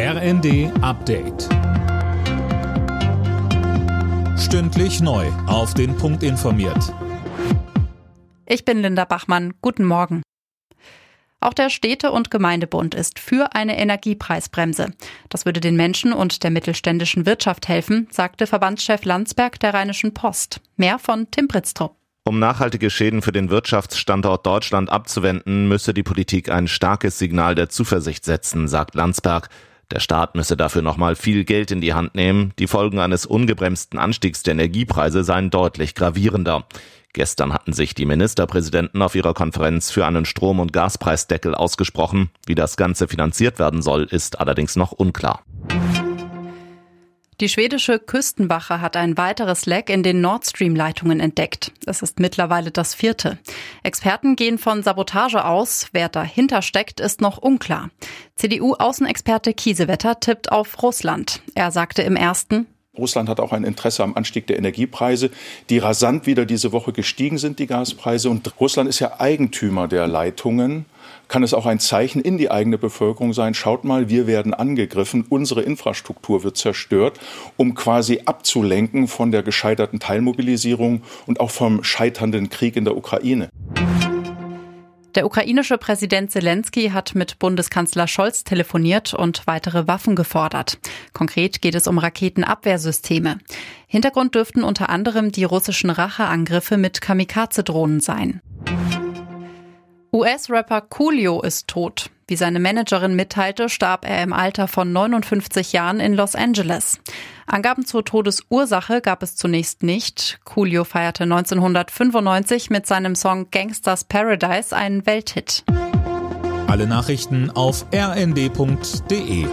RND Update. Stündlich neu. Auf den Punkt informiert. Ich bin Linda Bachmann. Guten Morgen. Auch der Städte- und Gemeindebund ist für eine Energiepreisbremse. Das würde den Menschen und der mittelständischen Wirtschaft helfen, sagte Verbandschef Landsberg der Rheinischen Post. Mehr von Tim Britztrup. Um nachhaltige Schäden für den Wirtschaftsstandort Deutschland abzuwenden, müsse die Politik ein starkes Signal der Zuversicht setzen, sagt Landsberg. Der Staat müsse dafür nochmal viel Geld in die Hand nehmen. Die Folgen eines ungebremsten Anstiegs der Energiepreise seien deutlich gravierender. Gestern hatten sich die Ministerpräsidenten auf ihrer Konferenz für einen Strom- und Gaspreisdeckel ausgesprochen. Wie das Ganze finanziert werden soll, ist allerdings noch unklar. Die schwedische Küstenwache hat ein weiteres Leck in den Nord Stream-Leitungen entdeckt. Es ist mittlerweile das vierte. Experten gehen von Sabotage aus. Wer dahinter steckt, ist noch unklar. CDU-Außenexperte Kiesewetter tippt auf Russland. Er sagte im ersten, Russland hat auch ein Interesse am Anstieg der Energiepreise, die rasant wieder diese Woche gestiegen sind, die Gaspreise. Und Russland ist ja Eigentümer der Leitungen kann es auch ein Zeichen in die eigene Bevölkerung sein, schaut mal, wir werden angegriffen, unsere Infrastruktur wird zerstört, um quasi abzulenken von der gescheiterten Teilmobilisierung und auch vom scheiternden Krieg in der Ukraine. Der ukrainische Präsident Zelensky hat mit Bundeskanzler Scholz telefoniert und weitere Waffen gefordert. Konkret geht es um Raketenabwehrsysteme. Hintergrund dürften unter anderem die russischen Racheangriffe mit Kamikaze-Drohnen sein. US-Rapper Coolio ist tot. Wie seine Managerin mitteilte, starb er im Alter von 59 Jahren in Los Angeles. Angaben zur Todesursache gab es zunächst nicht. Coolio feierte 1995 mit seinem Song Gangsters Paradise einen Welthit. Alle Nachrichten auf rnd.de